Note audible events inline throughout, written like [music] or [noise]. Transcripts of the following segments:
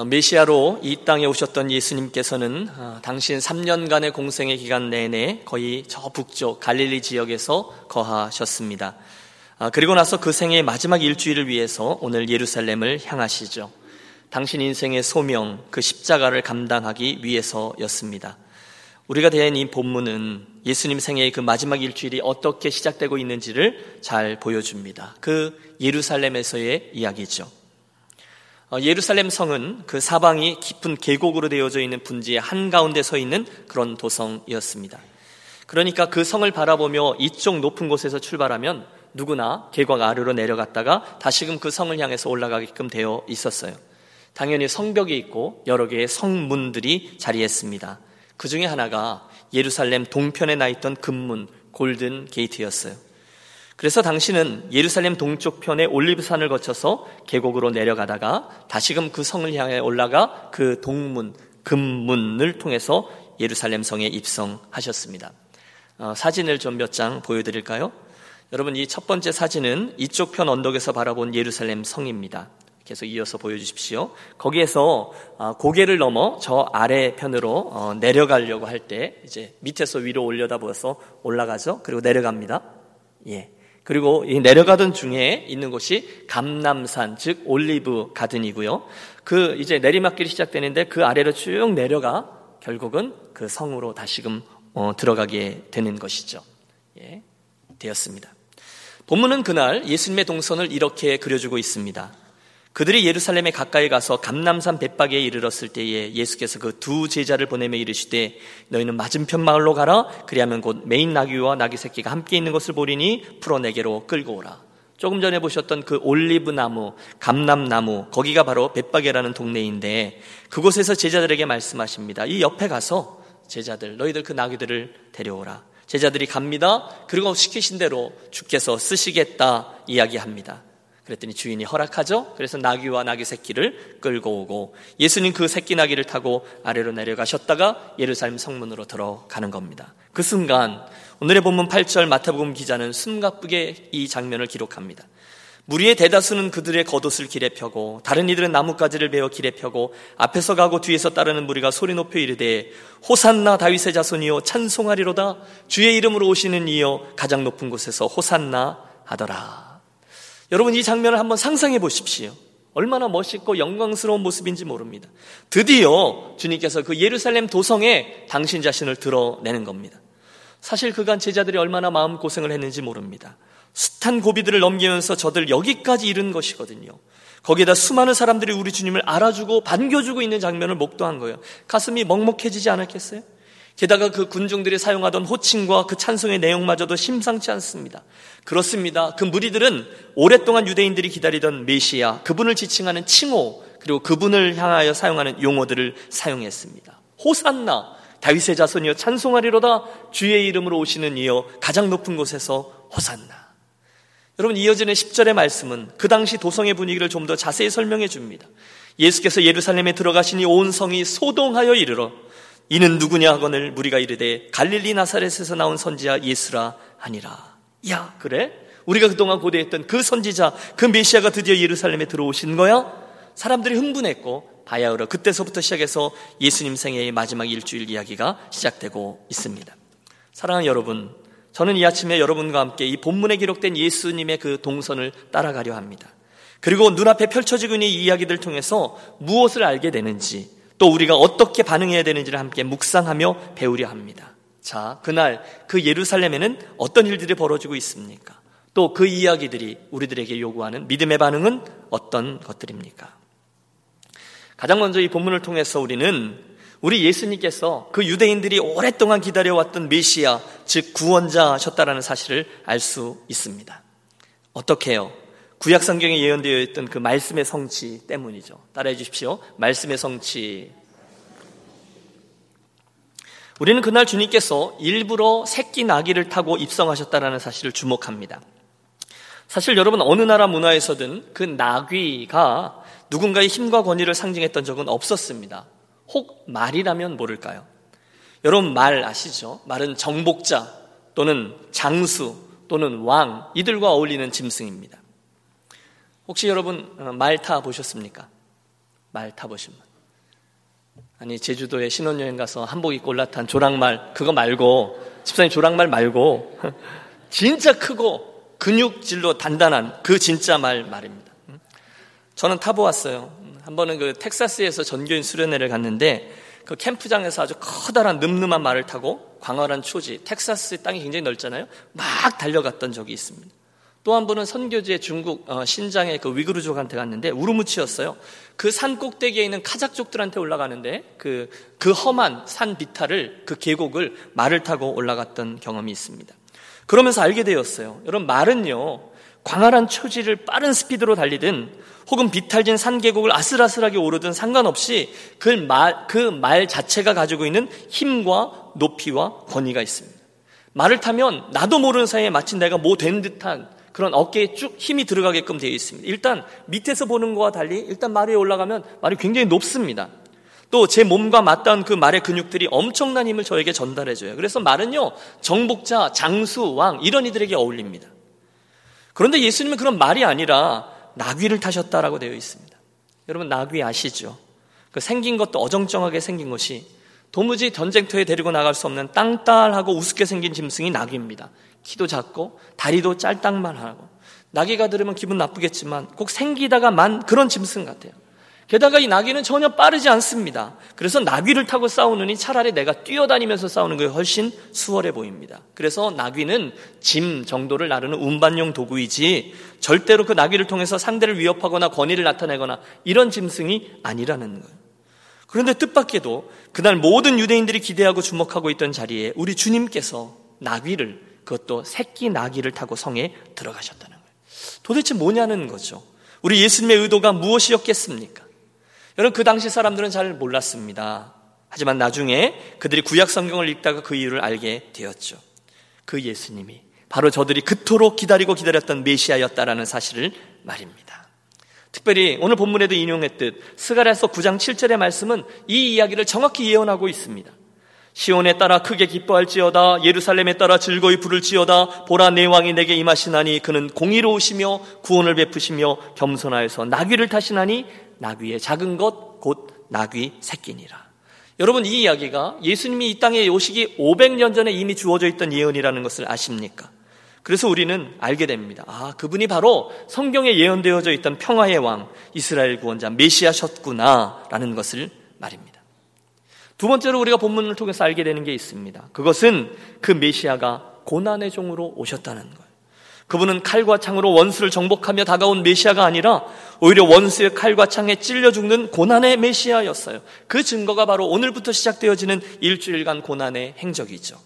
어, 메시아로 이 땅에 오셨던 예수님께서는 어, 당신 3년간의 공생의 기간 내내 거의 저 북쪽 갈릴리 지역에서 거하셨습니다. 아, 그리고 나서 그 생의 마지막 일주일을 위해서 오늘 예루살렘을 향하시죠. 당신 인생의 소명, 그 십자가를 감당하기 위해서였습니다. 우리가 대한 이 본문은 예수님 생애의 그 마지막 일주일이 어떻게 시작되고 있는지를 잘 보여줍니다. 그 예루살렘에서의 이야기죠. 어, 예루살렘 성은 그 사방이 깊은 계곡으로 되어져 있는 분지의 한가운데 서 있는 그런 도성이었습니다. 그러니까 그 성을 바라보며 이쪽 높은 곳에서 출발하면 누구나 계곡 아래로 내려갔다가 다시금 그 성을 향해서 올라가게끔 되어 있었어요. 당연히 성벽이 있고 여러 개의 성문들이 자리했습니다. 그 중에 하나가 예루살렘 동편에 나 있던 금문 골든 게이트였어요. 그래서 당신은 예루살렘 동쪽 편의 올리브산을 거쳐서 계곡으로 내려가다가 다시금 그 성을 향해 올라가 그 동문, 금문을 통해서 예루살렘 성에 입성하셨습니다. 어, 사진을 좀 몇 장 보여드릴까요? 여러분 이 첫 번째 사진은 이쪽 편 언덕에서 바라본 예루살렘 성입니다. 계속 이어서 보여주십시오. 거기에서 어, 고개를 넘어 저 아래 편으로 어, 내려가려고 할 때 이제 밑에서 위로 올려다 보아서 올라가죠. 그리고 내려갑니다. 예. 그리고 이 내려가던 중에 있는 곳이 감남산, 즉 올리브 가든이고요. 그 이제 내리막길이 시작되는데 그 아래로 쭉 내려가 결국은 그 성으로 다시금 어, 들어가게 되는 것이죠. 예, 되었습니다. 본문은 그날 예수님의 동선을 이렇게 그려주고 있습니다. 그들이 예루살렘에 가까이 가서 감남산 벳박에 이르렀을 때에 예수께서 그 두 제자를 보내며 이르시되 너희는 맞은편 마을로 가라 그리하면 곧 매인 나귀와 나귀 새끼가 함께 있는 것을 보리니 풀어 내게로 끌고 오라. 조금 전에 보셨던 그 올리브 나무, 감람나무 거기가 바로 벳바게라는 동네인데 그곳에서 제자들에게 말씀하십니다. 이 옆에 가서 제자들 너희들 그 나귀들을 데려오라. 제자들이 갑니다. 그리고 시키신 대로 주께서 쓰시겠다 이야기합니다. 그랬더니 주인이 허락하죠. 그래서 나귀와 나귀 새끼를 끌고 오고 예수님 그 새끼 나귀를 타고 아래로 내려가셨다가 예루살렘 성문으로 들어가는 겁니다. 그 순간 오늘의 본문 8절 마태복음 기자는 숨가쁘게 이 장면을 기록합니다. 무리의 대다수는 그들의 겉옷을 길에 펴고 다른 이들은 나뭇가지를 베어 길에 펴고 앞에서 가고 뒤에서 따르는 무리가 소리 높여 이르되 호산나 다윗의 자손이요 찬송하리로다 주의 이름으로 오시는 이여 가장 높은 곳에서 호산나 하더라. 여러분 이 장면을 한번 상상해 보십시오. 얼마나 멋있고 영광스러운 모습인지 모릅니다. 드디어 주님께서 그 예루살렘 도성에 당신 자신을 드러내는 겁니다. 사실 그간 제자들이 얼마나 마음 고생을 했는지 모릅니다. 숱한 고비들을 넘기면서 저들 여기까지 이른 것이거든요. 거기에다 수많은 사람들이 우리 주님을 알아주고 반겨주고 있는 장면을 목도한 거예요. 가슴이 먹먹해지지 않았겠어요? 게다가 그 군중들이 사용하던 호칭과 그 찬송의 내용마저도 심상치 않습니다. 그렇습니다. 그 무리들은 오랫동안 유대인들이 기다리던 메시아, 그분을 지칭하는 칭호, 그리고 그분을 향하여 사용하는 용어들을 사용했습니다. 호산나, 다윗의 자손이여 찬송하리로다 주의 이름으로 오시는 이여 가장 높은 곳에서 호산나. 여러분 이어지는 10절의 말씀은 그 당시 도성의 분위기를 좀 더 자세히 설명해 줍니다. 예수께서 예루살렘에 들어가시니 온 성이 소동하여 이르러 이는 누구냐 하거늘 무리가 이르되 갈릴리 나사렛에서 나온 선지자 예수라 하니라. 야, 그래? 우리가 그동안 고대했던 그 선지자, 그 메시아가 드디어 예루살렘에 들어오신 거야? 사람들이 흥분했고 바야흐로 그때서부터 시작해서 예수님 생애의 마지막 일주일 이야기가 시작되고 있습니다. 사랑하는 여러분, 저는 이 아침에 여러분과 함께 이 본문에 기록된 예수님의 그 동선을 따라가려 합니다. 그리고 눈앞에 펼쳐지고 있는 이 이야기들 통해서 무엇을 알게 되는지, 또 우리가 어떻게 반응해야 되는지를 함께 묵상하며 배우려 합니다. 자, 그날 그 예루살렘에는 어떤 일들이 벌어지고 있습니까? 또 그 이야기들이 우리들에게 요구하는 믿음의 반응은 어떤 것들입니까? 가장 먼저 이 본문을 통해서 우리는 우리 예수님께서 그 유대인들이 오랫동안 기다려왔던 메시아, 즉 구원자셨다라는 사실을 알 수 있습니다. 어떻게요? 구약 성경에 예언되어 있던 그 말씀의 성취 때문이죠. 따라해 주십시오. 말씀의 성취. 우리는 그날 주님께서 일부러 새끼 나귀를 타고 입성하셨다라는 사실을 주목합니다. 사실 여러분 어느 나라 문화에서든 그 나귀가 누군가의 힘과 권위를 상징했던 적은 없었습니다. 혹 말이라면 모를까요? 여러분 말 아시죠? 말은 정복자 또는 장수 또는 왕 이들과 어울리는 짐승입니다. 혹시 여러분 어, 말타 보셨습니까? 말 타 보신 분. 아니 제주도에 신혼여행 가서 한복 입고 올라탄 조랑말 그거 말고 집사님 조랑말 말고 [laughs] 진짜 크고 근육질로 단단한 그 진짜 말 말입니다. 저는 타보았어요. 한 번은 그 텍사스에서 전교인 수련회를 갔는데 그 캠프장에서 아주 커다란 늠름한 말을 타고 광활한 초지, 텍사스 땅이 굉장히 넓잖아요. 막 달려갔던 적이 있습니다. 또한 번은 선교지의 중국 어, 신장의 그 위그루족한테 갔는데 우르무치였어요. 그 산 꼭대기에 있는 카작족들한테 올라가는데 그, 그 험한 산 비탈을 그 계곡을 말을 타고 올라갔던 경험이 있습니다. 그러면서 알게 되었어요. 여러분 말은요 광활한 초지를 빠른 스피드로 달리든 혹은 비탈진 산 계곡을 아슬아슬하게 오르든 상관없이 그 말, 그 말 자체가 가지고 있는 힘과 높이와 권위가 있습니다. 말을 타면 나도 모르는 사이에 마치 내가 뭐 된 듯한 그런 어깨에 쭉 힘이 들어가게끔 되어 있습니다. 일단 밑에서 보는 것과 달리 일단 말 위에 올라가면 말이 굉장히 높습니다. 또 제 몸과 맞닿은 그 말의 근육들이 엄청난 힘을 저에게 전달해줘요. 그래서 말은요, 정복자, 장수, 왕, 이런 이들에게 어울립니다. 그런데 예수님은 그런 말이 아니라 나귀를 타셨다라고 되어 있습니다. 여러분 나귀 아시죠? 그 생긴 것도 어정쩡하게 생긴 것이 도무지 전쟁터에 데리고 나갈 수 없는 땅딸하고 우습게 생긴 짐승이 나귀입니다. 키도 작고 다리도 짤딱만 하고 나귀가 들으면 기분 나쁘겠지만 꼭 생기다가만 그런 짐승 같아요. 게다가 이 나귀는 전혀 빠르지 않습니다. 그래서 나귀를 타고 싸우느니 차라리 내가 뛰어다니면서 싸우는 게 훨씬 수월해 보입니다. 그래서 나귀는 짐 정도를 나르는 운반용 도구이지 절대로 그 나귀를 통해서 상대를 위협하거나 권위를 나타내거나 이런 짐승이 아니라는 거예요. 그런데 뜻밖에도 그날 모든 유대인들이 기대하고 주목하고 있던 자리에 우리 주님께서 나귀를 그것도 새끼 나귀를 타고 성에 들어가셨다는 거예요. 도대체 뭐냐는 거죠. 우리 예수님의 의도가 무엇이었겠습니까? 여러분 그 당시 사람들은 잘 몰랐습니다. 하지만 나중에 그들이 구약 성경을 읽다가 그 이유를 알게 되었죠. 그 예수님이 바로 저들이 그토록 기다리고 기다렸던 메시아였다라는 사실을 말입니다. 특별히 오늘 본문에도 인용했듯 스가랴서 9장 7절의 말씀은 이 이야기를 정확히 예언하고 있습니다. 시온에 따라 크게 기뻐할지어다 예루살렘에 따라 즐거이 부를지어다 보라 내 왕이 내게 임하시나니 그는 공의로우시며 구원을 베푸시며 겸손하여서 나귀를 타시나니 나귀의 작은 것 곧 나귀 새끼니라. 여러분 이 이야기가 예수님이 이 땅에 오시기 500년 전에 이미 주어져 있던 예언이라는 것을 아십니까? 그래서 우리는 알게 됩니다. 아, 그분이 바로 성경에 예언되어져 있던 평화의 왕, 이스라엘 구원자 메시아셨구나라는 것을 말입니다. 두 번째로 우리가 본문을 통해서 알게 되는 게 있습니다. 그것은 그 메시아가 고난의 종으로 오셨다는 거예요. 그분은 칼과 창으로 원수를 정복하며 다가온 메시아가 아니라 오히려 원수의 칼과 창에 찔려 죽는 고난의 메시아였어요. 그 증거가 바로 오늘부터 시작되어지는 일주일간 고난의 행적이죠.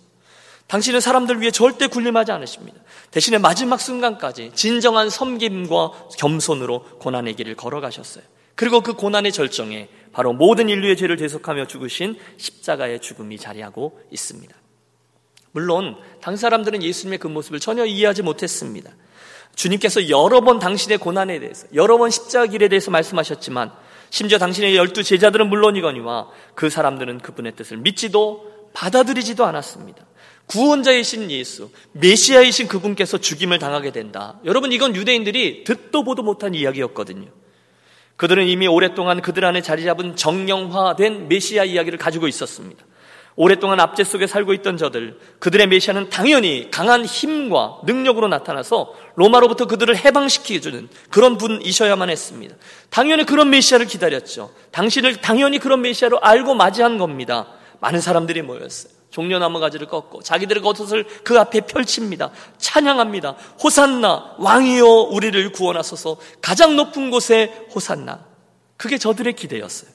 당신은 사람들 위해 절대 군림하지 않으십니다. 대신에 마지막 순간까지 진정한 섬김과 겸손으로 고난의 길을 걸어가셨어요. 그리고 그 고난의 절정에 바로 모든 인류의 죄를 대속하며 죽으신 십자가의 죽음이 자리하고 있습니다. 물론 당 사람들은 예수님의 그 모습을 전혀 이해하지 못했습니다. 주님께서 여러 번 당신의 고난에 대해서 여러 번 십자가 길에 대해서 말씀하셨지만 심지어 당신의 열두 제자들은 물론이거니와 그 사람들은 그분의 뜻을 믿지도 받아들이지도 않았습니다. 구원자이신 예수, 메시아이신 그분께서 죽임을 당하게 된다. 여러분 이건 유대인들이 듣도 보도 못한 이야기였거든요. 그들은 이미 오랫동안 그들 안에 자리 잡은 정령화된 메시아 이야기를 가지고 있었습니다. 오랫동안 압제 속에 살고 있던 저들, 그들의 메시아는 당연히 강한 힘과 능력으로 나타나서 로마로부터 그들을 해방시켜주는 그런 분이셔야만 했습니다. 당연히 그런 메시아를 기다렸죠. 당신을 당연히 그런 메시아로 알고 맞이한 겁니다. 많은 사람들이 모였어요. 종려나무 가지를 꺾고 자기들의 겉옷을 그 앞에 펼칩니다. 찬양합니다. 호산나 왕이여 우리를 구원하소서 가장 높은 곳에 호산나. 그게 저들의 기대였어요.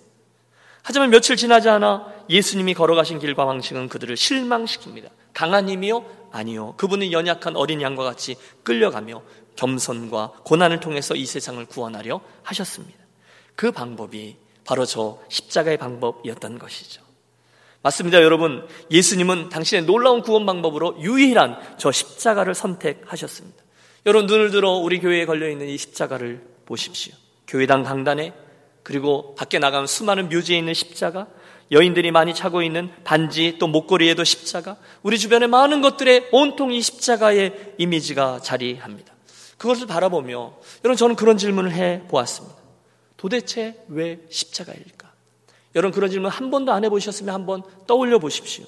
하지만 며칠 지나지 않아 예수님이 걸어가신 길과 방식은 그들을 실망시킵니다. 강한 힘이요? 아니요. 그분은 연약한 어린 양과 같이 끌려가며 겸손과 고난을 통해서 이 세상을 구원하려 하셨습니다. 그 방법이 바로 저 십자가의 방법이었던 것이죠. 맞습니다, 여러분. 예수님은 당신의 놀라운 구원 방법으로 유일한 저 십자가를 선택하셨습니다. 여러분, 눈을 들어 우리 교회에 걸려있는 이 십자가를 보십시오. 교회당 강단에 그리고 밖에 나가면 수많은 묘지에 있는 십자가, 여인들이 많이 차고 있는 반지 또 목걸이에도 십자가, 우리 주변의 많은 것들에 온통 이 십자가의 이미지가 자리합니다. 그것을 바라보며 여러분 저는 그런 질문을 해 보았습니다. 도대체 왜 십자가일까? 여러분 그런 질문 한 번도 안 해보셨으면 한번 떠올려 보십시오.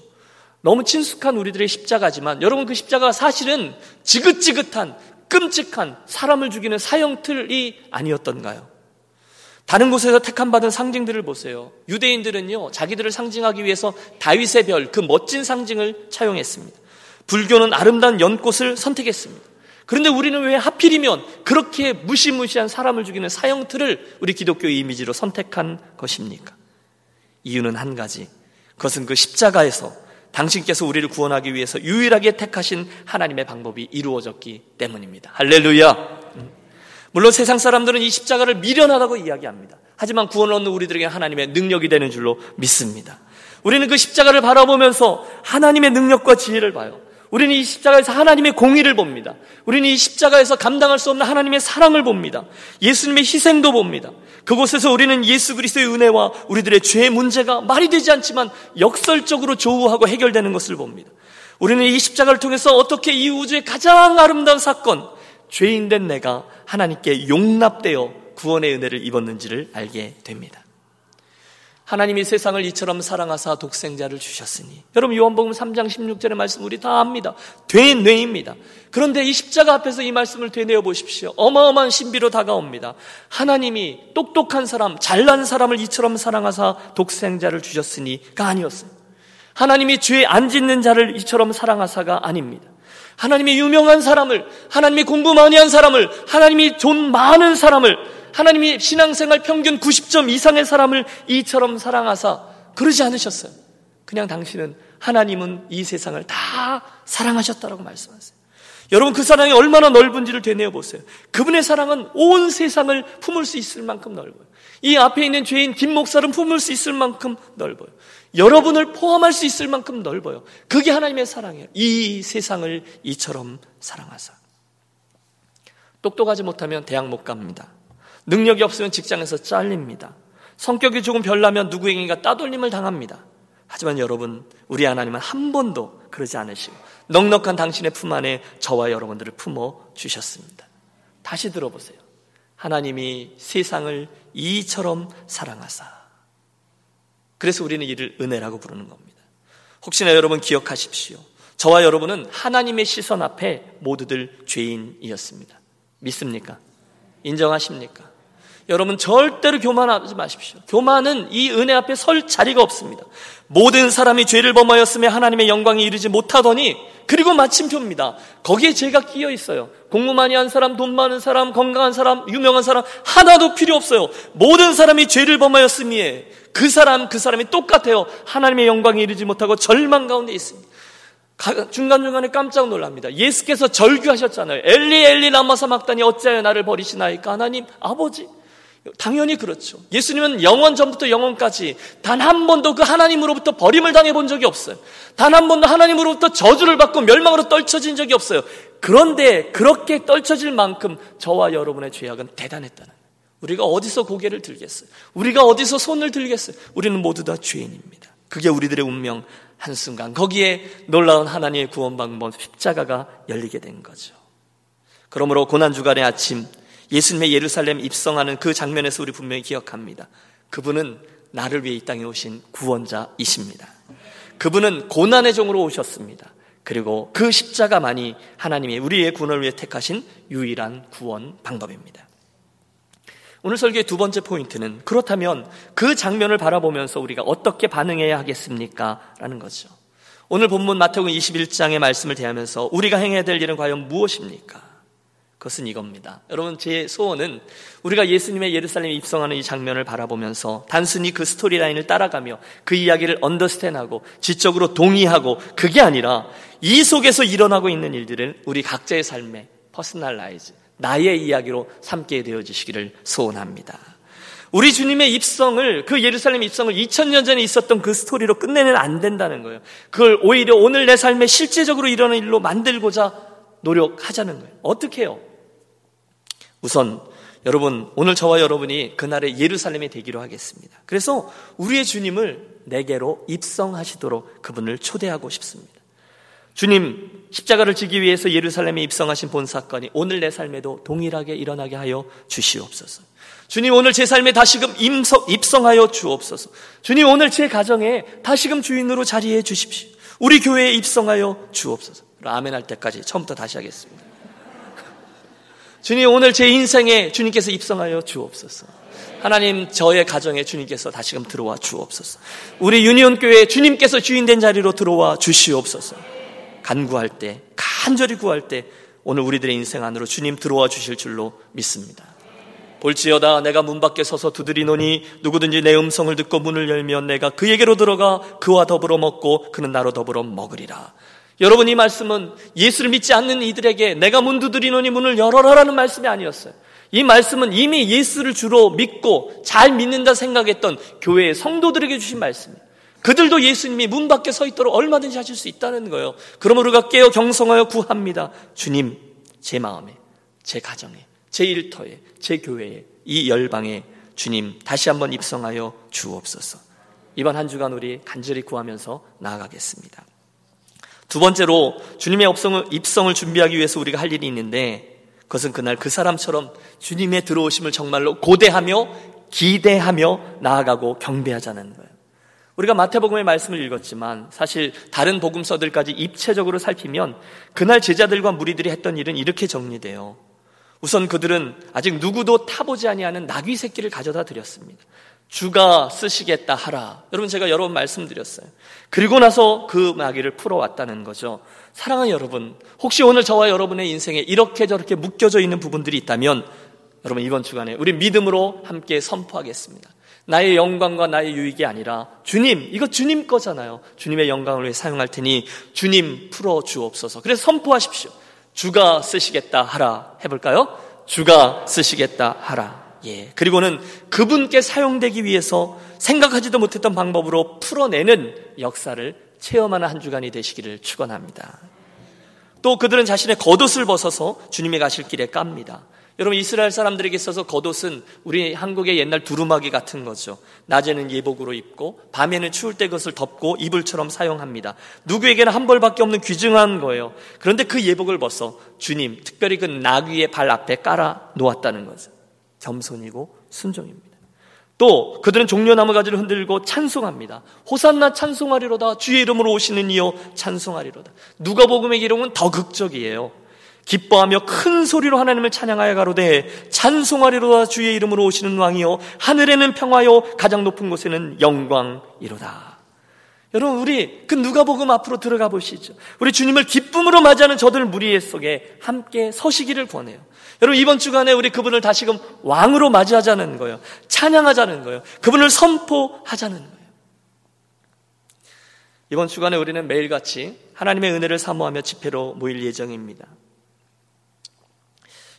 너무 친숙한 우리들의 십자가지만 여러분 그 십자가가 사실은 지긋지긋한 끔찍한 사람을 죽이는 사형틀이 아니었던가요? 다른 곳에서 택함 받은 상징들을 보세요. 유대인들은요, 자기들을 상징하기 위해서 다윗의 별, 그 멋진 상징을 차용했습니다. 불교는 아름다운 연꽃을 선택했습니다. 그런데 우리는 왜 하필이면 그렇게 무시무시한 사람을 죽이는 사형틀을 우리 기독교의 이미지로 선택한 것입니까? 이유는 한 가지. 그것은 그 십자가에서 당신께서 우리를 구원하기 위해서 유일하게 택하신 하나님의 방법이 이루어졌기 때문입니다. 할렐루야! 물론 세상 사람들은 이 십자가를 미련하다고 이야기합니다. 하지만 구원을 얻는 우리들에게 하나님의 능력이 되는 줄로 믿습니다. 우리는 그 십자가를 바라보면서 하나님의 능력과 지혜를 봐요. 우리는 이 십자가에서 하나님의 공의를 봅니다. 우리는 이 십자가에서 감당할 수 없는 하나님의 사랑을 봅니다. 예수님의 희생도 봅니다. 그곳에서 우리는 예수 그리스도의 은혜와 우리들의 죄의 문제가 말이 되지 않지만 역설적으로 조우하고 해결되는 것을 봅니다. 우리는 이 십자가를 통해서 어떻게 이 우주의 가장 아름다운 사건, 죄인 된 내가 하나님께 용납되어 구원의 은혜를 입었는지를 알게 됩니다. 하나님이 세상을 이처럼 사랑하사 독생자를 주셨으니 여러분 요한복음 3장 16절의 말씀 우리 다 압니다. 되뇌입니다. 그런데 이 십자가 앞에서 이 말씀을 되뇌어 보십시오. 어마어마한 신비로 다가옵니다. 하나님이 똑똑한 사람, 잘난 사람을 이처럼 사랑하사 독생자를 주셨으니가 아니었어요. 하나님이 죄 안 짓는 자를 이처럼 사랑하사가 아닙니다. 하나님이 유명한 사람을, 하나님이 공부 많이 한 사람을, 하나님이 돈 많은 사람을, 하나님이 신앙생활 평균 90점 이상의 사람을 이처럼 사랑하사 그러지 않으셨어요. 그냥 당신은 하나님은 이 세상을 다 사랑하셨다라고 말씀하세요. 여러분 그 사랑이 얼마나 넓은지를 되뇌어 보세요. 그분의 사랑은 온 세상을 품을 수 있을 만큼 넓어요. 이 앞에 있는 죄인 김 목사를 품을 수 있을 만큼 넓어요. 여러분을 포함할 수 있을 만큼 넓어요. 그게 하나님의 사랑이에요. 이 세상을 이처럼 사랑하사. 똑똑하지 못하면 대학 못 갑니다. 능력이 없으면 직장에서 잘립니다. 성격이 조금 별나면 누구에게인가 따돌림을 당합니다. 하지만 여러분, 우리 하나님은 한 번도 그러지 않으시고 넉넉한 당신의 품 안에 저와 여러분들을 품어 주셨습니다. 다시 들어보세요. 하나님이 세상을 이처럼 사랑하사 그래서 우리는 이를 은혜라고 부르는 겁니다. 혹시나 여러분 기억하십시오. 저와 여러분은 하나님의 시선 앞에 모두들 죄인이었습니다. 믿습니까? 인정하십니까? 여러분 절대로 교만하지 마십시오. 교만은 이 은혜 앞에 설 자리가 없습니다. 모든 사람이 죄를 범하였으며 하나님의 영광에 이르지 못하더니 그리고 마침표입니다. 거기에 죄가 끼어 있어요. 공부 많이 한 사람, 돈 많은 사람, 건강한 사람, 유명한 사람 하나도 필요 없어요. 모든 사람이 죄를 범하였으니 그 사람 그 사람이 똑같아요. 하나님의 영광에 이르지 못하고 절망 가운데 있습니다. 중간중간에 깜짝 놀랍니다. 예수께서 절규하셨잖아요. 엘리 엘리 라마사 막다니 어찌하여 나를 버리시나이까 하나님 아버지 당연히 그렇죠. 예수님은 영원 전부터 영원까지 단 한 번도 그 하나님으로부터 버림을 당해 본 적이 없어요. 단 한 번도 하나님으로부터 저주를 받고 멸망으로 떨쳐진 적이 없어요. 그런데 그렇게 떨쳐질 만큼 저와 여러분의 죄악은 대단했다는 우리가 어디서 고개를 들겠어요? 우리가 어디서 손을 들겠어요? 우리는 모두 다 죄인입니다. 그게 우리들의 운명 한순간 거기에 놀라운 하나님의 구원 방법 십자가가 열리게 된 거죠. 그러므로 고난 주간의 아침 예수님의 예루살렘 입성하는 그 장면에서 우리 분명히 기억합니다. 그분은 나를 위해 이 땅에 오신 구원자이십니다. 그분은 고난의 종으로 오셨습니다. 그리고 그 십자가만이 하나님의 우리의 구원을 위해 택하신 유일한 구원 방법입니다. 오늘 설교의 두 번째 포인트는 그렇다면 그 장면을 바라보면서 우리가 어떻게 반응해야 하겠습니까? 라는 거죠. 오늘 본문 마태복음 21장의 말씀을 대하면서 우리가 행해야 될 일은 과연 무엇입니까? 그것은 이겁니다. 여러분, 제 소원은 우리가 예수님의 예루살렘에 입성하는 이 장면을 바라보면서 단순히 그 storyline을 따라가며 그 이야기를 understand하고 지적으로 동의하고 그게 아니라 이 속에서 일어나고 있는 일들을 우리 각자의 삶에 personalize, 나의 이야기로 삼게 되어지시기를 소원합니다. 우리 주님의 입성을 그 예루살렘 입성을 2000년 전에 있었던 그 스토리로 끝내면 안 된다는 거예요. 그걸 오히려 오늘 내 삶에 실제적으로 일어나는 일로 만들고자 노력하자는 거예요. 어떻게 해요? 우선 여러분 오늘 저와 여러분이 그날의 예루살렘에 되기로 하겠습니다. 그래서 우리의 주님을 내게로 입성하시도록 그분을 초대하고 싶습니다. 주님 십자가를 지기 위해서 예루살렘에 입성하신 본 사건이 오늘 내 삶에도 동일하게 일어나게 하여 주시옵소서. 주님 오늘 제 삶에 다시금 입성하여 주옵소서. 주님 오늘 제 가정에 다시금 주인으로 자리해 주십시오. 우리 교회에 입성하여 주옵소서. 아멘 할 때까지 처음부터 다시 하겠습니다. 주님 오늘 제 인생에 주님께서 입성하여 주옵소서. 하나님 저의 가정에 주님께서 다시금 들어와 주옵소서. 우리 유니온 교회에 주님께서 주인 된 자리로 들어와 주시옵소서. 간구할 때 간절히 구할 때 오늘 우리들의 인생 안으로 주님 들어와 주실 줄로 믿습니다. 볼지어다 내가 문 밖에 서서 두드리노니 누구든지 내 음성을 듣고 문을 열면 내가 그에게로 들어가 그와 더불어 먹고 그는 나로 더불어 먹으리라. 여러분 이 말씀은 예수를 믿지 않는 이들에게 내가 문 두드리노니 문을 열어라라는 말씀이 아니었어요. 이 말씀은 이미 예수를 주로 믿고 잘 믿는다 생각했던 교회의 성도들에게 주신 말씀이에요. 그들도 예수님이 문 밖에 서 있도록 얼마든지 하실 수 있다는 거예요. 그러므로 우리가 깨어 경성하여 구합니다. 주님, 제 마음에, 제 가정에, 제 일터에, 제 교회에, 이 열방에 주님 다시 한번 입성하여 주옵소서. 이번 한 주간 우리 간절히 구하면서 나아가겠습니다. 두 번째로 주님의 입성을, 입성을 준비하기 위해서 우리가 할 일이 있는데 그것은 그날 그 사람처럼 주님의 들어오심을 정말로 고대하며 기대하며 나아가고 경배하자는 거예요. 우리가 마태복음의 말씀을 읽었지만 사실 다른 복음서들까지 입체적으로 살피면 그날 제자들과 무리들이 했던 일은 이렇게 정리돼요. 우선 그들은 아직 누구도 타보지 아니하는 나귀 새끼를 가져다 드렸습니다. 주가 쓰시겠다 하라. 여러분 제가 여러 번 말씀드렸어요. 그리고 나서 그 나귀를 풀어왔다는 거죠. 사랑하는 여러분, 혹시 오늘 저와 여러분의 인생에 이렇게 저렇게 묶여져 있는 부분들이 있다면 여러분 이번 주간에 우리 믿음으로 함께 선포하겠습니다. 나의 영광과 나의 유익이 아니라 주님, 이거 주님 거잖아요. 주님의 영광을 위해 사용할 테니 주님 풀어 주옵소서. 그래서 선포하십시오. 주가 쓰시겠다 하라. 해볼까요? 주가 쓰시겠다 하라. 예. 그리고는 그분께 사용되기 위해서 생각하지도 못했던 방법으로 풀어내는 역사를 체험하는 한 주간이 되시기를 축원합니다. 또 그들은 자신의 겉옷을 벗어서 주님의 가실 길에 깝니다. 여러분 이스라엘 사람들에게 있어서 겉옷은 우리 한국의 옛날 두루마기 같은 거죠. 낮에는 예복으로 입고 밤에는 추울 때 그것을 덮고 이불처럼 사용합니다. 누구에게나 한 벌밖에 없는 귀중한 거예요. 그런데 그 예복을 벗어 주님, 특별히 그 나귀의 발 앞에 깔아 놓았다는 거죠. 겸손이고 순종입니다. 또 그들은 종려나무 가지를 흔들고 찬송합니다. 호산나 찬송하리로다 주의 이름으로 오시는 이여 찬송하리로다. 누가복음의 기록은 더 극적이에요. 기뻐하며 큰 소리로 하나님을 찬양하여 가로되 찬송하리로다 주의 이름으로 오시는 왕이요 하늘에는 평화요 가장 높은 곳에는 영광이로다. 여러분 우리 그 누가복음 앞으로 들어가 보시죠. 우리 주님을 기쁨으로 맞이하는 저들 무리 속에 함께 서시기를 권해요. 여러분 이번 주간에 우리 그분을 다시금 왕으로 맞이하자는 거예요. 찬양하자는 거예요. 그분을 선포하자는 거예요. 이번 주간에 우리는 매일같이 하나님의 은혜를 사모하며 집회로 모일 예정입니다.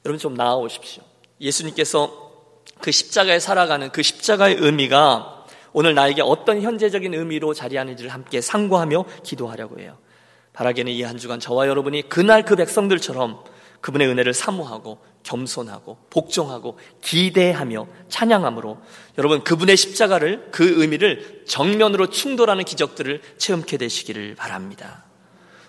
여러분 좀 나아오십시오. 예수님께서 그 십자가에 살아가는 그 십자가의 의미가 오늘 나에게 어떤 현재적인 의미로 자리하는지를 함께 상고하며 기도하려고 해요. 바라기는 이 한 주간 저와 여러분이 그날 그 백성들처럼 그분의 은혜를 사모하고 겸손하고 복종하고 기대하며 찬양함으로 여러분 그분의 십자가를 그 의미를 정면으로 충돌하는 기적들을 체험케 되시기를 바랍니다.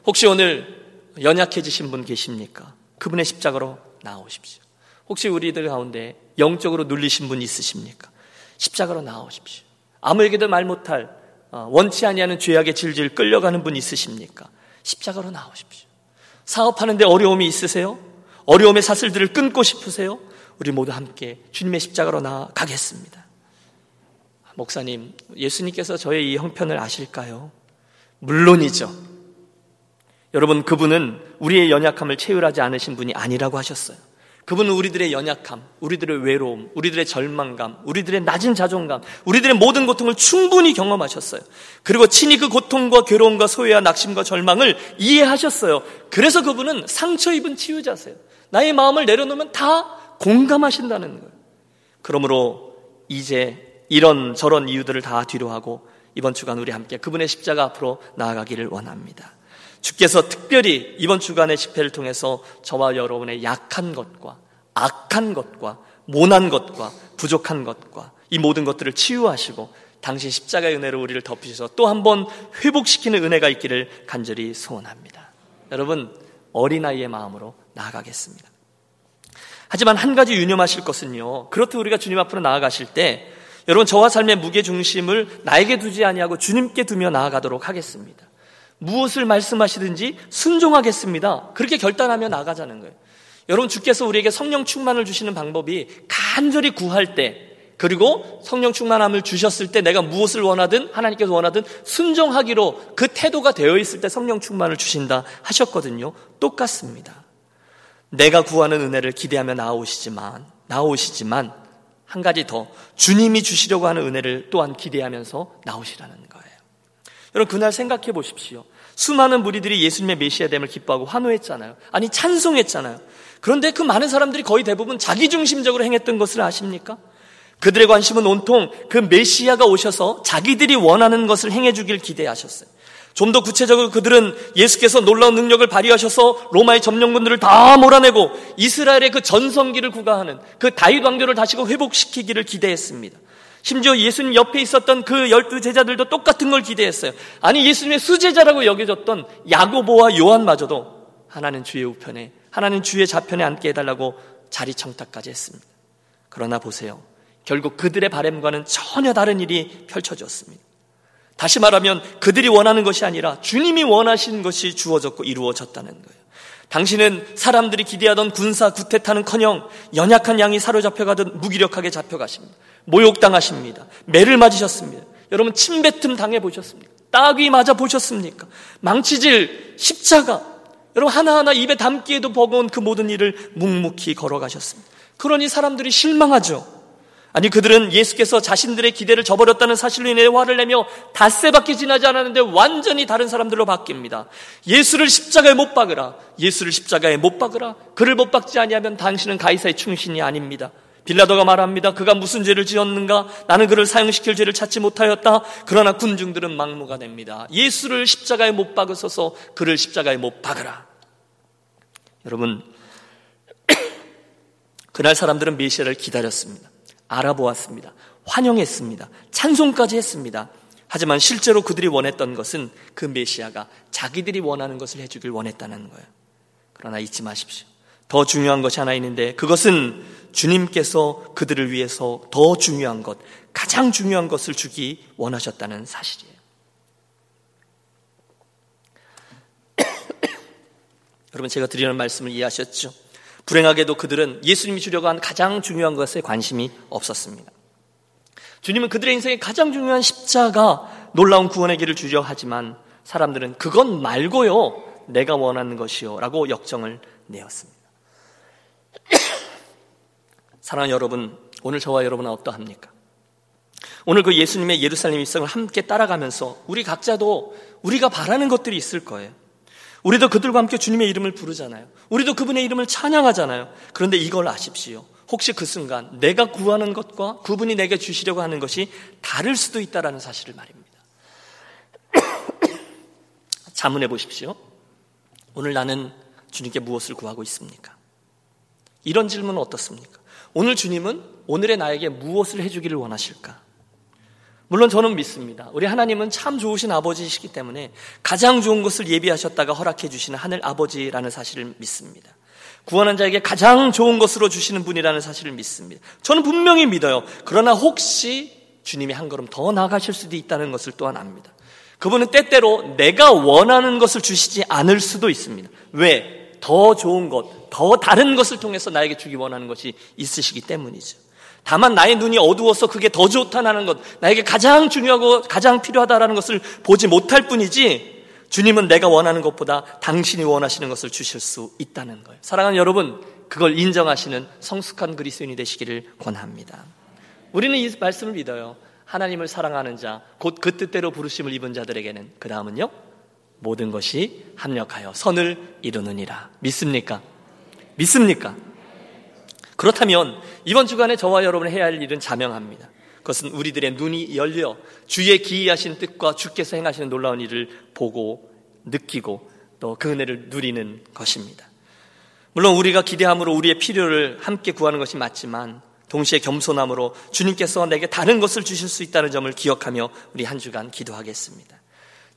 혹시 오늘 연약해지신 분 계십니까? 그분의 십자가로 나오십시오. 혹시 우리들 가운데 영적으로 눌리신 분 있으십니까? 십자가로 나오십시오. 아무에게도 말 못할 어, 원치 아니하는 죄악에 질질 끌려가는 분 있으십니까? 십자가로 나오십시오. 사업하는데 어려움이 있으세요? 어려움의 사슬들을 끊고 싶으세요? 우리 모두 함께 주님의 십자가로 나가겠습니다. 목사님, 예수님께서 저의 이 형편을 아실까요? 물론이죠. 여러분, 그분은 우리의 연약함을 채울하지 않으신 분이 아니라고 하셨어요. 그분은 우리들의 연약함, 우리들의 외로움, 우리들의 절망감, 우리들의 낮은 자존감, 우리들의 모든 고통을 충분히 경험하셨어요. 그리고 친히 그 고통과 괴로움과 소외와 낙심과 절망을 이해하셨어요. 그래서 그분은 상처 입은 치유자세요. 나의 마음을 내려놓으면 다 공감하신다는 거예요. 그러므로 이제 이런 저런 이유들을 다 뒤로하고 이번 주간 우리 함께 그분의 십자가 앞으로 나아가기를 원합니다. 주께서 특별히 이번 주간의 집회를 통해서 저와 여러분의 약한 것과 악한 것과 모난 것과 부족한 것과 이 모든 것들을 치유하시고 당신 십자가의 은혜로 우리를 덮으셔서 또 한 번 회복시키는 은혜가 있기를 간절히 소원합니다. 여러분 어린아이의 마음으로 나아가겠습니다. 하지만 한 가지 유념하실 것은요. 그렇듯 우리가 주님 앞으로 나아가실 때 여러분 저와 삶의 무게 중심을 나에게 두지 아니하고 주님께 두며 나아가도록 하겠습니다. 무엇을 말씀하시든지 순종하겠습니다. 그렇게 결단하며 나가자는 거예요. 여러분 주께서 우리에게 성령 충만을 주시는 방법이 간절히 구할 때 그리고 성령 충만함을 주셨을 때 내가 무엇을 원하든 하나님께서 원하든 순종하기로 그 태도가 되어 있을 때 성령 충만을 주신다 하셨거든요. 똑같습니다. 내가 구하는 은혜를 기대하며 나오시지만 나오시지만 한 가지 더 주님이 주시려고 하는 은혜를 또한 기대하면서 나오시라는 거예요. 여러분 그날 생각해 보십시오. 수많은 무리들이 예수님의 메시아됨을 기뻐하고 환호했잖아요. 아니 찬송했잖아요. 그런데 그 많은 사람들이 거의 대부분 자기중심적으로 행했던 것을 아십니까? 그들의 관심은 온통 그 메시아가 오셔서 자기들이 원하는 것을 행해 주길 기대하셨어요. 좀 더 구체적으로 그들은 예수께서 놀라운 능력을 발휘하셔서 로마의 점령군들을 다 몰아내고 이스라엘의 그 전성기를 구가하는 그 다윗 왕조를 다시금 회복시키기를 기대했습니다. 심지어 예수님 옆에 있었던 그 열두 제자들도 똑같은 걸 기대했어요. 아니 예수님의 수제자라고 여겨졌던 야고보와 요한마저도 하나는 주의 우편에 하나는 주의 좌편에 앉게 해달라고 자리 청탁까지 했습니다. 그러나 보세요. 결국 그들의 바램과는 전혀 다른 일이 펼쳐졌습니다. 다시 말하면 그들이 원하는 것이 아니라 주님이 원하시는 것이 주어졌고 이루어졌다는 거예요. 당신은 사람들이 기대하던 군사 구태타는커녕 연약한 양이 사로잡혀가듯 무기력하게 잡혀가십니다. 모욕당하십니다. 매를 맞으셨습니다. 여러분 침뱉음 당해 보셨습니까? 따귀 맞아 보셨습니까? 망치질 십자가 여러분 하나하나 입에 담기에도 버거운 그 모든 일을 묵묵히 걸어가셨습니다. 그러니 사람들이 실망하죠. 아니 그들은 예수께서 자신들의 기대를 저버렸다는 사실로 인해 화를 내며 닷새 밖에 지나지 않았는데 완전히 다른 사람들로 바뀝니다. 예수를 십자가에 못 박으라. 예수를 십자가에 못 박으라. 그를 못 박지 아니하면 당신은 가이사의 충신이 아닙니다. 빌라도가 말합니다. 그가 무슨 죄를 지었는가? 나는 그를 사형시킬 죄를 찾지 못하였다. 그러나 군중들은 막무가 됩니다. 예수를 십자가에 못 박으소서 그를 십자가에 못 박으라. 여러분, [clears throat] 그날 사람들은 메시아를 기다렸습니다. 알아보았습니다. 환영했습니다. 찬송까지 했습니다. 하지만 실제로 그들이 원했던 것은 그 메시아가 자기들이 원하는 것을 해주길 원했다는 거예요. 그러나 잊지 마십시오. 더 중요한 것이 하나 있는데 그것은 주님께서 그들을 위해서 더 중요한 것, 가장 중요한 것을 주기 원하셨다는 사실이에요. [coughs] 여러분 제가 드리는 말씀을 이해하셨죠? 불행하게도 그들은 예수님이 주려고 한 가장 중요한 것에 관심이 없었습니다. 주님은 그들의 인생에 가장 중요한 십자가 놀라운 구원의 길을 주려 하지만 사람들은 그건 말고요. 내가 원하는 것이요. 라고 역정을 내었습니다. 사랑하는 여러분, 오늘 저와 여러분은 어떠합니까? 오늘 그 예수님의 예루살렘 일성을 함께 따라가면서 우리 각자도 우리가 바라는 것들이 있을 거예요. 우리도 그들과 함께 주님의 이름을 부르잖아요. 우리도 그분의 이름을 찬양하잖아요. 그런데 이걸 아십시오. 혹시 그 순간 내가 구하는 것과 그분이 내게 주시려고 하는 것이 다를 수도 있다라는 사실을 말입니다. [coughs] 자문해 보십시오. 오늘 나는 주님께 무엇을 구하고 있습니까? 이런 질문은 어떻습니까? 오늘 주님은 오늘의 나에게 무엇을 해주기를 원하실까? 물론 저는 믿습니다. 우리 하나님은 참 좋으신 아버지이시기 때문에 가장 좋은 것을 예비하셨다가 허락해 주시는 하늘 아버지라는 사실을 믿습니다. 구원한 자에게 가장 좋은 것으로 주시는 분이라는 사실을 믿습니다. 저는 분명히 믿어요. 그러나 혹시 주님이 한 걸음 더 나가실 수도 있다는 것을 또한 압니다. 그분은 때때로 내가 원하는 것을 주시지 않을 수도 있습니다. 왜? 더 좋은 것, 더 다른 것을 통해서 나에게 주기 원하는 것이 있으시기 때문이죠. 다만 나의 눈이 어두워서 그게 더 좋다는 것, 나에게 가장 중요하고 가장 필요하다라는 것을 보지 못할 뿐이지 주님은 내가 원하는 것보다 당신이 원하시는 것을 주실 수 있다는 거예요. 사랑하는 여러분, 그걸 인정하시는 성숙한 그리스도인이 되시기를 권합니다. 우리는 이 말씀을 믿어요. 하나님을 사랑하는 자, 곧 그 뜻대로 부르심을 입은 자들에게는 그 다음은요 모든 것이 합력하여 선을 이루느니라. 믿습니까? 믿습니까? 그렇다면 이번 주간에 저와 여러분이 해야 할 일은 자명합니다. 그것은 우리들의 눈이 열려 주의 기이하신 뜻과 주께서 행하시는 놀라운 일을 보고 느끼고 또 그 은혜를 누리는 것입니다. 물론 우리가 기대함으로 우리의 필요를 함께 구하는 것이 맞지만 동시에 겸손함으로 주님께서 내게 다른 것을 주실 수 있다는 점을 기억하며 우리 한 주간 기도하겠습니다.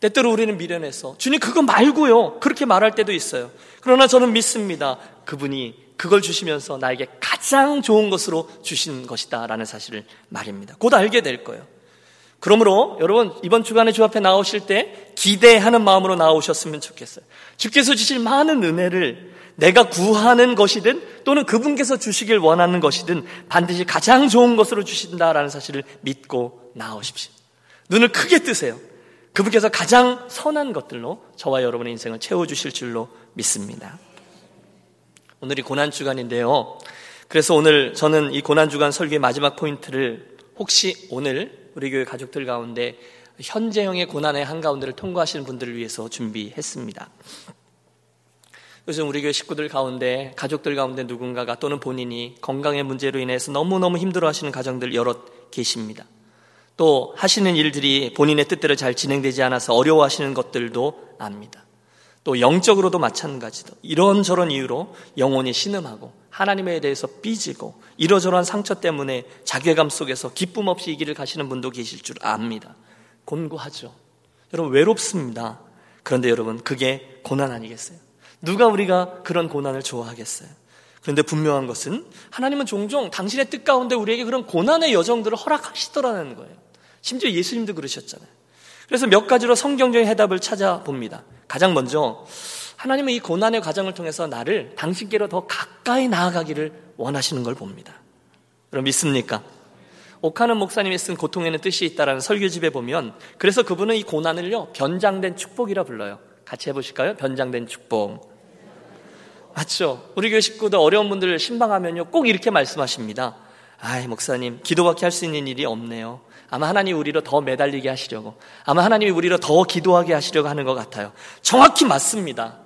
때때로 우리는 미련해서 주님 그거 말고요. 그렇게 말할 때도 있어요. 그러나 저는 믿습니다. 그분이 그걸 주시면서 나에게 가장 좋은 것으로 주신 것이다라는 사실을 말입니다. 곧 알게 될 거예요. 그러므로 여러분 이번 주간에 주 앞에 나오실 때 기대하는 마음으로 나오셨으면 좋겠어요. 주께서 주실 많은 은혜를 내가 구하는 것이든 또는 그분께서 주시길 원하는 것이든 반드시 가장 좋은 것으로 주신다라는 사실을 믿고 나오십시오. 눈을 크게 뜨세요. 그분께서 가장 선한 것들로 저와 여러분의 인생을 채워주실 줄로 믿습니다. 오늘이 고난주간인데요. 그래서 오늘 저는 이 고난주간 설교의 마지막 포인트를 혹시 오늘 우리 교회 가족들 가운데 현재형의 고난의 한가운데를 통과하시는 분들을 위해서 준비했습니다. 요즘 우리 교회 식구들 가운데 가족들 가운데 누군가가 또는 본인이 건강의 문제로 인해서 너무너무 힘들어 하시는 가정들 여럿 계십니다. 또 하시는 일들이 본인의 뜻대로 잘 진행되지 않아서 어려워하시는 것들도 압니다. 또 영적으로도 마찬가지도 이런저런 이유로 영혼이 신음하고 하나님에 대해서 삐지고 이러저러한 상처 때문에 자괴감 속에서 기쁨 없이 이 길을 가시는 분도 계실 줄 압니다. 곤고하죠. 여러분 외롭습니다. 그런데 여러분 그게 고난 아니겠어요? 누가 우리가 그런 고난을 좋아하겠어요? 그런데 분명한 것은 하나님은 종종 당신의 뜻 가운데 우리에게 그런 고난의 여정들을 허락하시더라는 거예요. 심지어 예수님도 그러셨잖아요. 그래서 몇 가지로 성경적인 해답을 찾아봅니다. 가장 먼저 하나님은 이 고난의 과정을 통해서 나를 당신께로 더 가까이 나아가기를 원하시는 걸 봅니다. 여러분 믿습니까? 오카는 목사님이 쓴 고통에는 뜻이 있다라는 설교집에 보면 그래서 그분은 이 고난을요 변장된 축복이라 불러요. 같이 해보실까요? 변장된 축복. 맞죠? 우리 교회 식구들 어려운 분들 신방하면요 꼭 이렇게 말씀하십니다. 아이 목사님 기도밖에 할 수 있는 일이 없네요. 아마 하나님이 우리로 더 매달리게 하시려고, 아마 하나님이 우리로 더 기도하게 하시려고 하는 것 같아요. 정확히 맞습니다.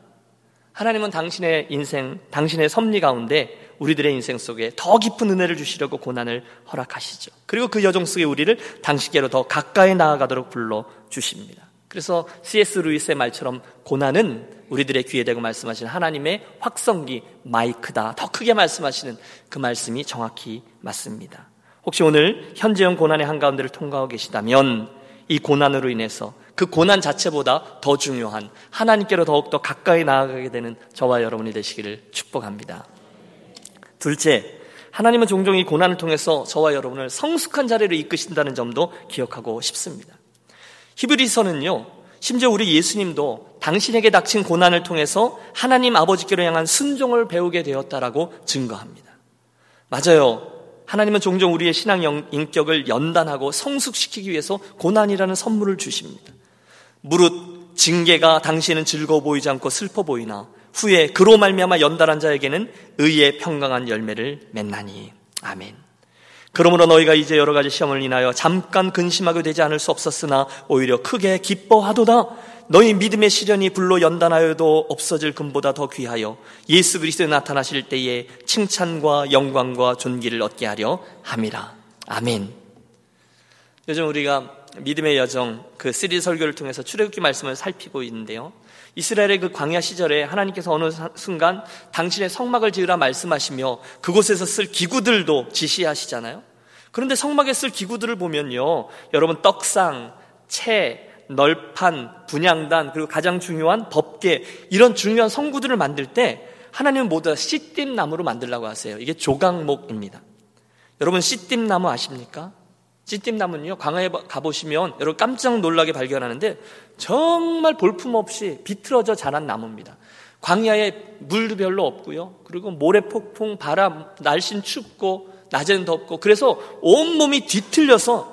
하나님은 당신의 인생, 당신의 섭리 가운데 우리들의 인생 속에 더 깊은 은혜를 주시려고 고난을 허락하시죠. 그리고 그 여정 속에 우리를 당신께로 더 가까이 나아가도록 불러 주십니다. 그래서 C.S. 루이스의 말처럼 고난은 우리들의 귀에 대고 말씀하시는 하나님의 확성기 마이크다. 더 크게 말씀하시는 그 말씀이 정확히 맞습니다. 혹시 오늘 현재형 고난의 한가운데를 통과하고 계시다면 이 고난으로 인해서 그 고난 자체보다 더 중요한 하나님께로 더욱더 가까이 나아가게 되는 저와 여러분이 되시기를 축복합니다. 둘째, 하나님은 종종 이 고난을 통해서 저와 여러분을 성숙한 자리로 이끄신다는 점도 기억하고 싶습니다. 히브리서는요, 심지어 우리 예수님도 당신에게 닥친 고난을 통해서 하나님 아버지께로 향한 순종을 배우게 되었다라고 증거합니다. 맞아요. 하나님은 종종 우리의 신앙 인격을 연단하고 성숙시키기 위해서 고난이라는 선물을 주십니다. 무릇 징계가 당신은 즐거워 보이지 않고 슬퍼 보이나 후에 그로 말미암아 연단한 자에게는 의의 평강한 열매를 맺나니 아멘. 그러므로 너희가 이제 여러 가지 시험을 인하여 잠깐 근심하게 되지 않을 수 없었으나 오히려 크게 기뻐하도다. 너희 믿음의 시련이 불로 연단하여도 없어질 금보다 더 귀하여 예수 그리스도의 나타나실 때에 칭찬과 영광과 존귀를 얻게 하려 함이라. 아멘. 요즘 우리가 믿음의 여정 그 시리즈 설교를 통해서 출애굽기 말씀을 살피고 있는데요. 이스라엘의 그 광야 시절에 하나님께서 어느 순간 당신의 성막을 지으라 말씀하시며 그곳에서 쓸 기구들도 지시하시잖아요. 그런데 성막에 쓸 기구들을 보면요. 여러분 떡상, 채, 널판, 분향단, 그리고 가장 중요한 법궤, 이런 중요한 성구들을 만들 때 하나님은 모두 씨띠 나무로 만들라고 하세요. 이게 조각목입니다. 여러분 씨띠 나무 아십니까? 씨띠 나무는요, 광야에 가 보시면 여러분 깜짝 놀라게 발견하는데 정말 볼품없이 비틀어져 자란 나무입니다. 광야에 물도 별로 없고요. 그리고 모래 폭풍, 바람, 날씬 춥고, 낮에는 덥고, 그래서 온 몸이 뒤틀려서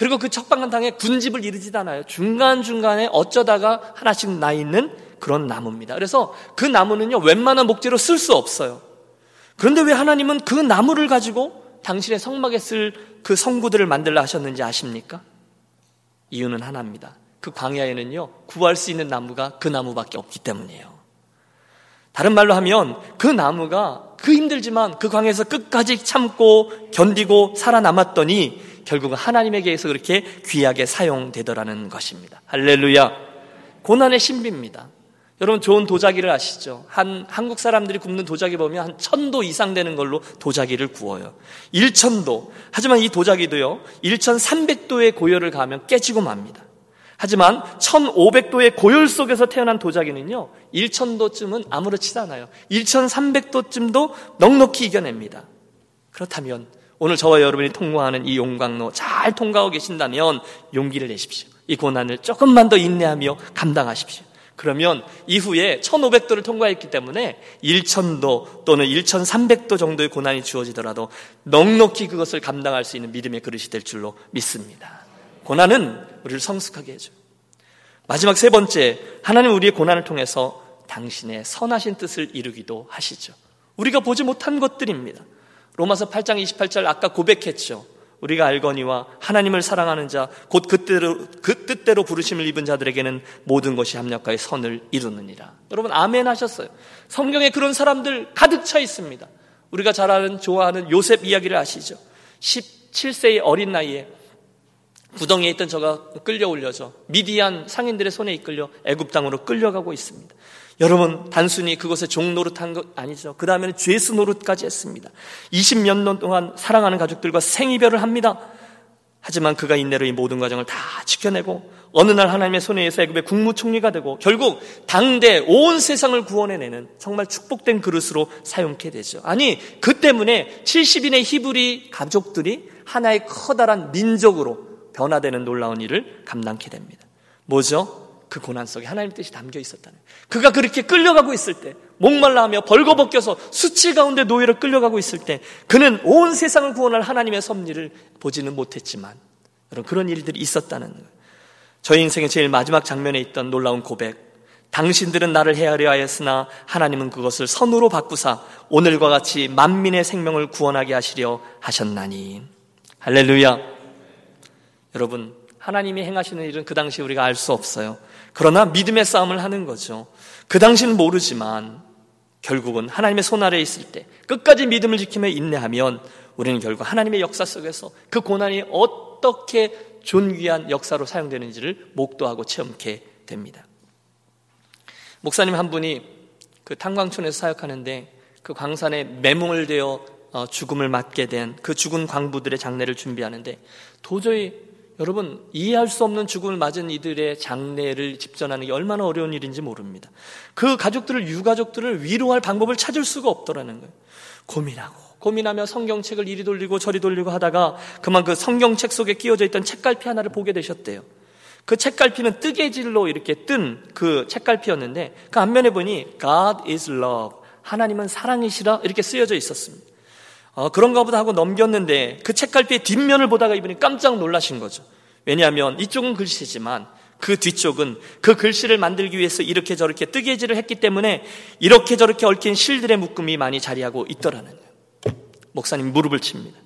그리고 그 척박한 땅에 군집을 이루지도 않아요. 중간중간에 어쩌다가 하나씩 나 있는 그런 나무입니다. 그래서 그 나무는요, 웬만한 목재로 쓸 수 없어요. 그런데 왜 하나님은 그 나무를 가지고 당신의 성막에 쓸 그 성구들을 만들라 하셨는지 아십니까? 이유는 하나입니다. 그 광야에는요, 구할 수 있는 나무가 그 나무밖에 없기 때문이에요. 다른 말로 하면 그 나무가 그 힘들지만 그 광야에서 끝까지 참고 견디고 살아남았더니 결국은 하나님에게서 그렇게 귀하게 사용되더라는 것입니다. 할렐루야. 고난의 신비입니다. 여러분 좋은 도자기를 아시죠? 한 한국 사람들이 굽는 도자기 보면 한 천도 이상 되는 걸로 도자기를 구워요. 1천도. 하지만 이 도자기도요. 1,300도의 고열을 가하면 깨지고 맙니다. 하지만 1500도의 고열 속에서 태어난 도자기는요, 1000도쯤은 아무렇지도 않아요. 1300도쯤도 넉넉히 이겨냅니다. 그렇다면 오늘 저와 여러분이 통과하는 이 용광로 잘 통과하고 계신다면 용기를 내십시오. 이 고난을 조금만 더 인내하며 감당하십시오. 그러면 이후에 1500도를 통과했기 때문에 1000도 또는 1300도 정도의 고난이 주어지더라도 넉넉히 그것을 감당할 수 있는 믿음의 그릇이 될 줄로 믿습니다. 고난은 우리를 성숙하게 해줘요. 마지막 세 번째, 하나님 우리의 고난을 통해서 당신의 선하신 뜻을 이루기도 하시죠. 우리가 보지 못한 것들입니다. 로마서 8장 28절 아까 고백했죠. 우리가 알거니와 하나님을 사랑하는 자, 곧 그때로, 그 뜻대로 부르심을 입은 자들에게는 모든 것이 합력하여 선을 이루느니라. 여러분, 아멘 하셨어요. 성경에 그런 사람들 가득 차 있습니다. 우리가 잘 아는, 좋아하는 요셉 이야기를 아시죠? 17세의 어린 나이에 구덩이에 있던 저가 끌려 올려져 미디안 상인들의 손에 이끌려 애굽 땅으로 끌려가고 있습니다. 여러분 단순히 그것에 종 노릇한 것 아니죠. 그 다음에는 죄수 노릇까지 했습니다. 20년 년 동안 사랑하는 가족들과 생이별을 합니다. 하지만 그가 인내로 이 모든 과정을 다 지켜내고 어느 날 하나님의 손에 의해서 애굽의 국무총리가 되고 결국 당대 온 세상을 구원해내는 정말 축복된 그릇으로 사용케 되죠. 아니 그 때문에 70인의 히브리 가족들이 하나의 커다란 민족으로 변화되는 놀라운 일을 감당케 됩니다. 뭐죠? 그 고난 속에 하나님의 뜻이 담겨 있었다는 그가 그렇게 끌려가고 있을 때 목말라하며 벌거벗겨서 수치 가운데 노예로 끌려가고 있을 때 그는 온 세상을 구원할 하나님의 섭리를 보지는 못했지만 여러분 그런 일들이 있었다는. 저희 인생의 제일 마지막 장면에 있던 놀라운 고백 당신들은 나를 헤아려 하였으나 하나님은 그것을 선으로 바꾸사 오늘과 같이 만민의 생명을 구원하게 하시려 하셨나니 할렐루야 여러분 하나님이 행하시는 일은 그 당시 우리가 알 수 없어요. 그러나 믿음의 싸움을 하는 거죠. 그 당시는 모르지만 결국은 하나님의 손 아래에 있을 때 끝까지 믿음을 지키며 인내하면 우리는 결국 하나님의 역사 속에서 그 고난이 어떻게 존귀한 역사로 사용되는지를 목도하고 체험케 됩니다. 목사님 한 분이 그 탄광촌에서 사역하는데 그 광산에 매몰 되어 어, 죽음을 맞게 된 그 죽은 광부들의 장례를 준비하는데 도저히 여러분 이해할 수 없는 죽음을 맞은 이들의 장례를 집전하는 게 얼마나 어려운 일인지 모릅니다. 그 가족들을 유가족들을 위로할 방법을 찾을 수가 없더라는 거예요. 고민하고 고민하며 성경책을 이리 돌리고 저리 돌리고 하다가 그만 그 성경책 속에 끼워져 있던 책갈피 하나를 보게 되셨대요. 그 책갈피는 뜨개질로 이렇게 뜬 그 책갈피였는데 그 앞면에 보니 God is love 하나님은 사랑이시라 이렇게 쓰여져 있었습니다. 어, 그런가 보다 하고 넘겼는데 그 책갈피의 뒷면을 보다가 이분이 깜짝 놀라신 거죠. 왜냐하면 이쪽은 글씨지만 그 뒤쪽은 그 글씨를 만들기 위해서 이렇게 저렇게 뜨개질을 했기 때문에 이렇게 저렇게 얽힌 실들의 묶음이 많이 자리하고 있더라는 거예요. 목사님 무릎을 칩니다.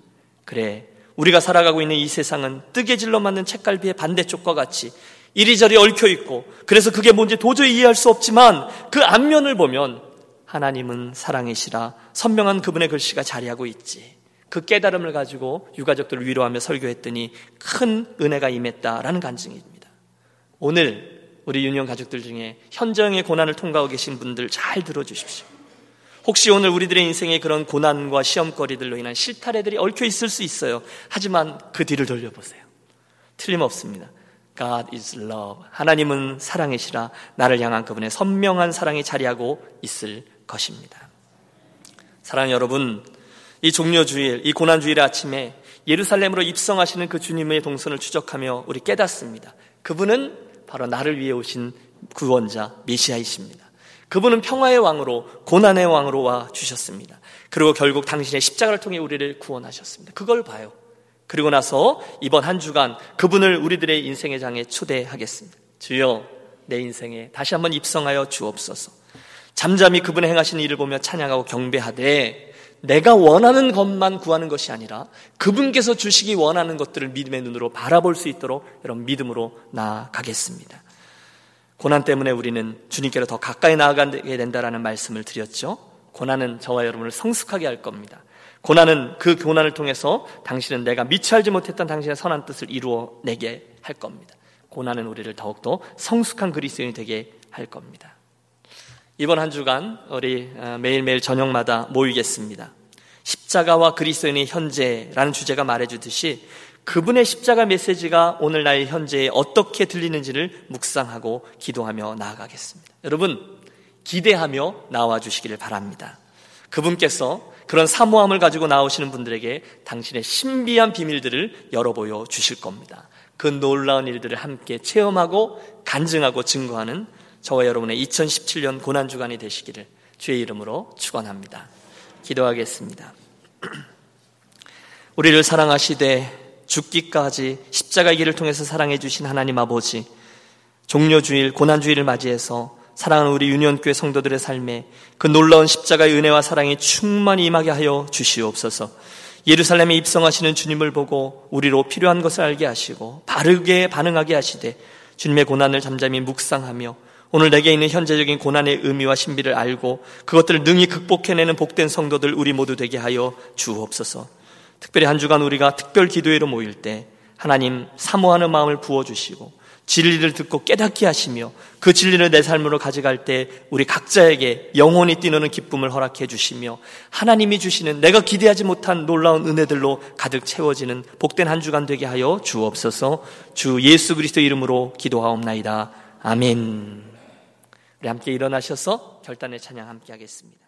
그래, 우리가 살아가고 있는 이 세상은 뜨개질로 만든 책갈피의 반대쪽과 같이 이리저리 얽혀 있고 그래서 그게 뭔지 도저히 이해할 수 없지만 그 앞면을 보면 하나님은 사랑이시라 선명한 그분의 글씨가 자리하고 있지. 그 깨달음을 가지고 유가족들을 위로하며 설교했더니 큰 은혜가 임했다라는 간증입니다. 오늘 우리 유년 가족들 중에 현정의 고난을 통과하고 계신 분들 잘 들어주십시오. 혹시 오늘 우리들의 인생에 그런 고난과 시험거리들로 인한 실타래들이 얽혀 있을 수 있어요. 하지만 그 뒤를 돌려보세요. 틀림없습니다. God is love. 하나님은 사랑이시라 나를 향한 그분의 선명한 사랑이 자리하고 있을 것입니다. 사랑하는 여러분, 이 종료주일, 이 고난주일의 아침에 예루살렘으로 입성하시는 그 주님의 동선을 추적하며 우리 깨닫습니다. 그분은 바로 나를 위해 오신 구원자 메시아이십니다. 그분은 평화의 왕으로 고난의 왕으로 와 주셨습니다. 그리고 결국 당신의 십자가를 통해 우리를 구원하셨습니다. 그걸 봐요. 그리고 나서 이번 한 주간 그분을 우리들의 인생의 장에 초대하겠습니다. 주여 내 인생에 다시 한번 입성하여 주옵소서. 잠잠히 그분의 행하신 일을 보며 찬양하고 경배하되 내가 원하는 것만 구하는 것이 아니라 그분께서 주시기 원하는 것들을 믿음의 눈으로 바라볼 수 있도록 여러분 믿음으로 나아가겠습니다. 고난 때문에 우리는 주님께로 더 가까이 나아가게 된다라는 말씀을 드렸죠. 고난은 저와 여러분을 성숙하게 할 겁니다. 고난은 그 고난을 통해서 당신은 내가 미처 알지 못했던 당신의 선한 뜻을 이루어내게 할 겁니다. 고난은 우리를 더욱더 성숙한 그리스도인이 되게 할 겁니다. 이번 한 주간 우리 어, 매일매일 저녁마다 모이겠습니다. 십자가와 그리스도인의 현재라는 주제가 말해주듯이 그분의 십자가 메시지가 오늘 나의 현재에 어떻게 들리는지를 묵상하고 기도하며 나아가겠습니다. 여러분, 기대하며 나와 주시기를 바랍니다. 그분께서 그런 사모함을 가지고 나오시는 분들에게 당신의 신비한 비밀들을 열어보여 주실 겁니다. 그 놀라운 일들을 함께 체험하고 간증하고 증거하는 저와 여러분의 2017년 고난주간이 되시기를 주의 이름으로 축원합니다. 기도하겠습니다. [clears throat] 우리를 사랑하시되 죽기까지 십자가의 길을 통해서 사랑해 주신 하나님 아버지 종료주일 고난주일을 맞이해서 사랑하는 우리 유년교회 성도들의 삶에 그 놀라운 십자가의 은혜와 사랑이 충만히 임하게 하여 주시옵소서. 예루살렘에 입성하시는 주님을 보고 우리로 필요한 것을 알게 하시고 바르게 반응하게 하시되 주님의 고난을 잠잠히 묵상하며 오늘 내게 있는 현재적인 고난의 의미와 신비를 알고 그것들을 능히 극복해내는 복된 성도들 우리 모두 되게 하여 주옵소서. 특별히 한 주간 우리가 특별 기도회로 모일 때 하나님 사모하는 마음을 부어주시고 진리를 듣고 깨닫게 하시며 그 진리를 내 삶으로 가져갈 때 우리 각자에게 영혼이 뛰노는 기쁨을 허락해 주시며 하나님이 주시는 내가 기대하지 못한 놀라운 은혜들로 가득 채워지는 복된 한 주간 되게 하여 주옵소서 주 예수 그리스도 이름으로 기도하옵나이다. 아멘. 우리 함께 일어나셔서 결단의 찬양 함께 하겠습니다.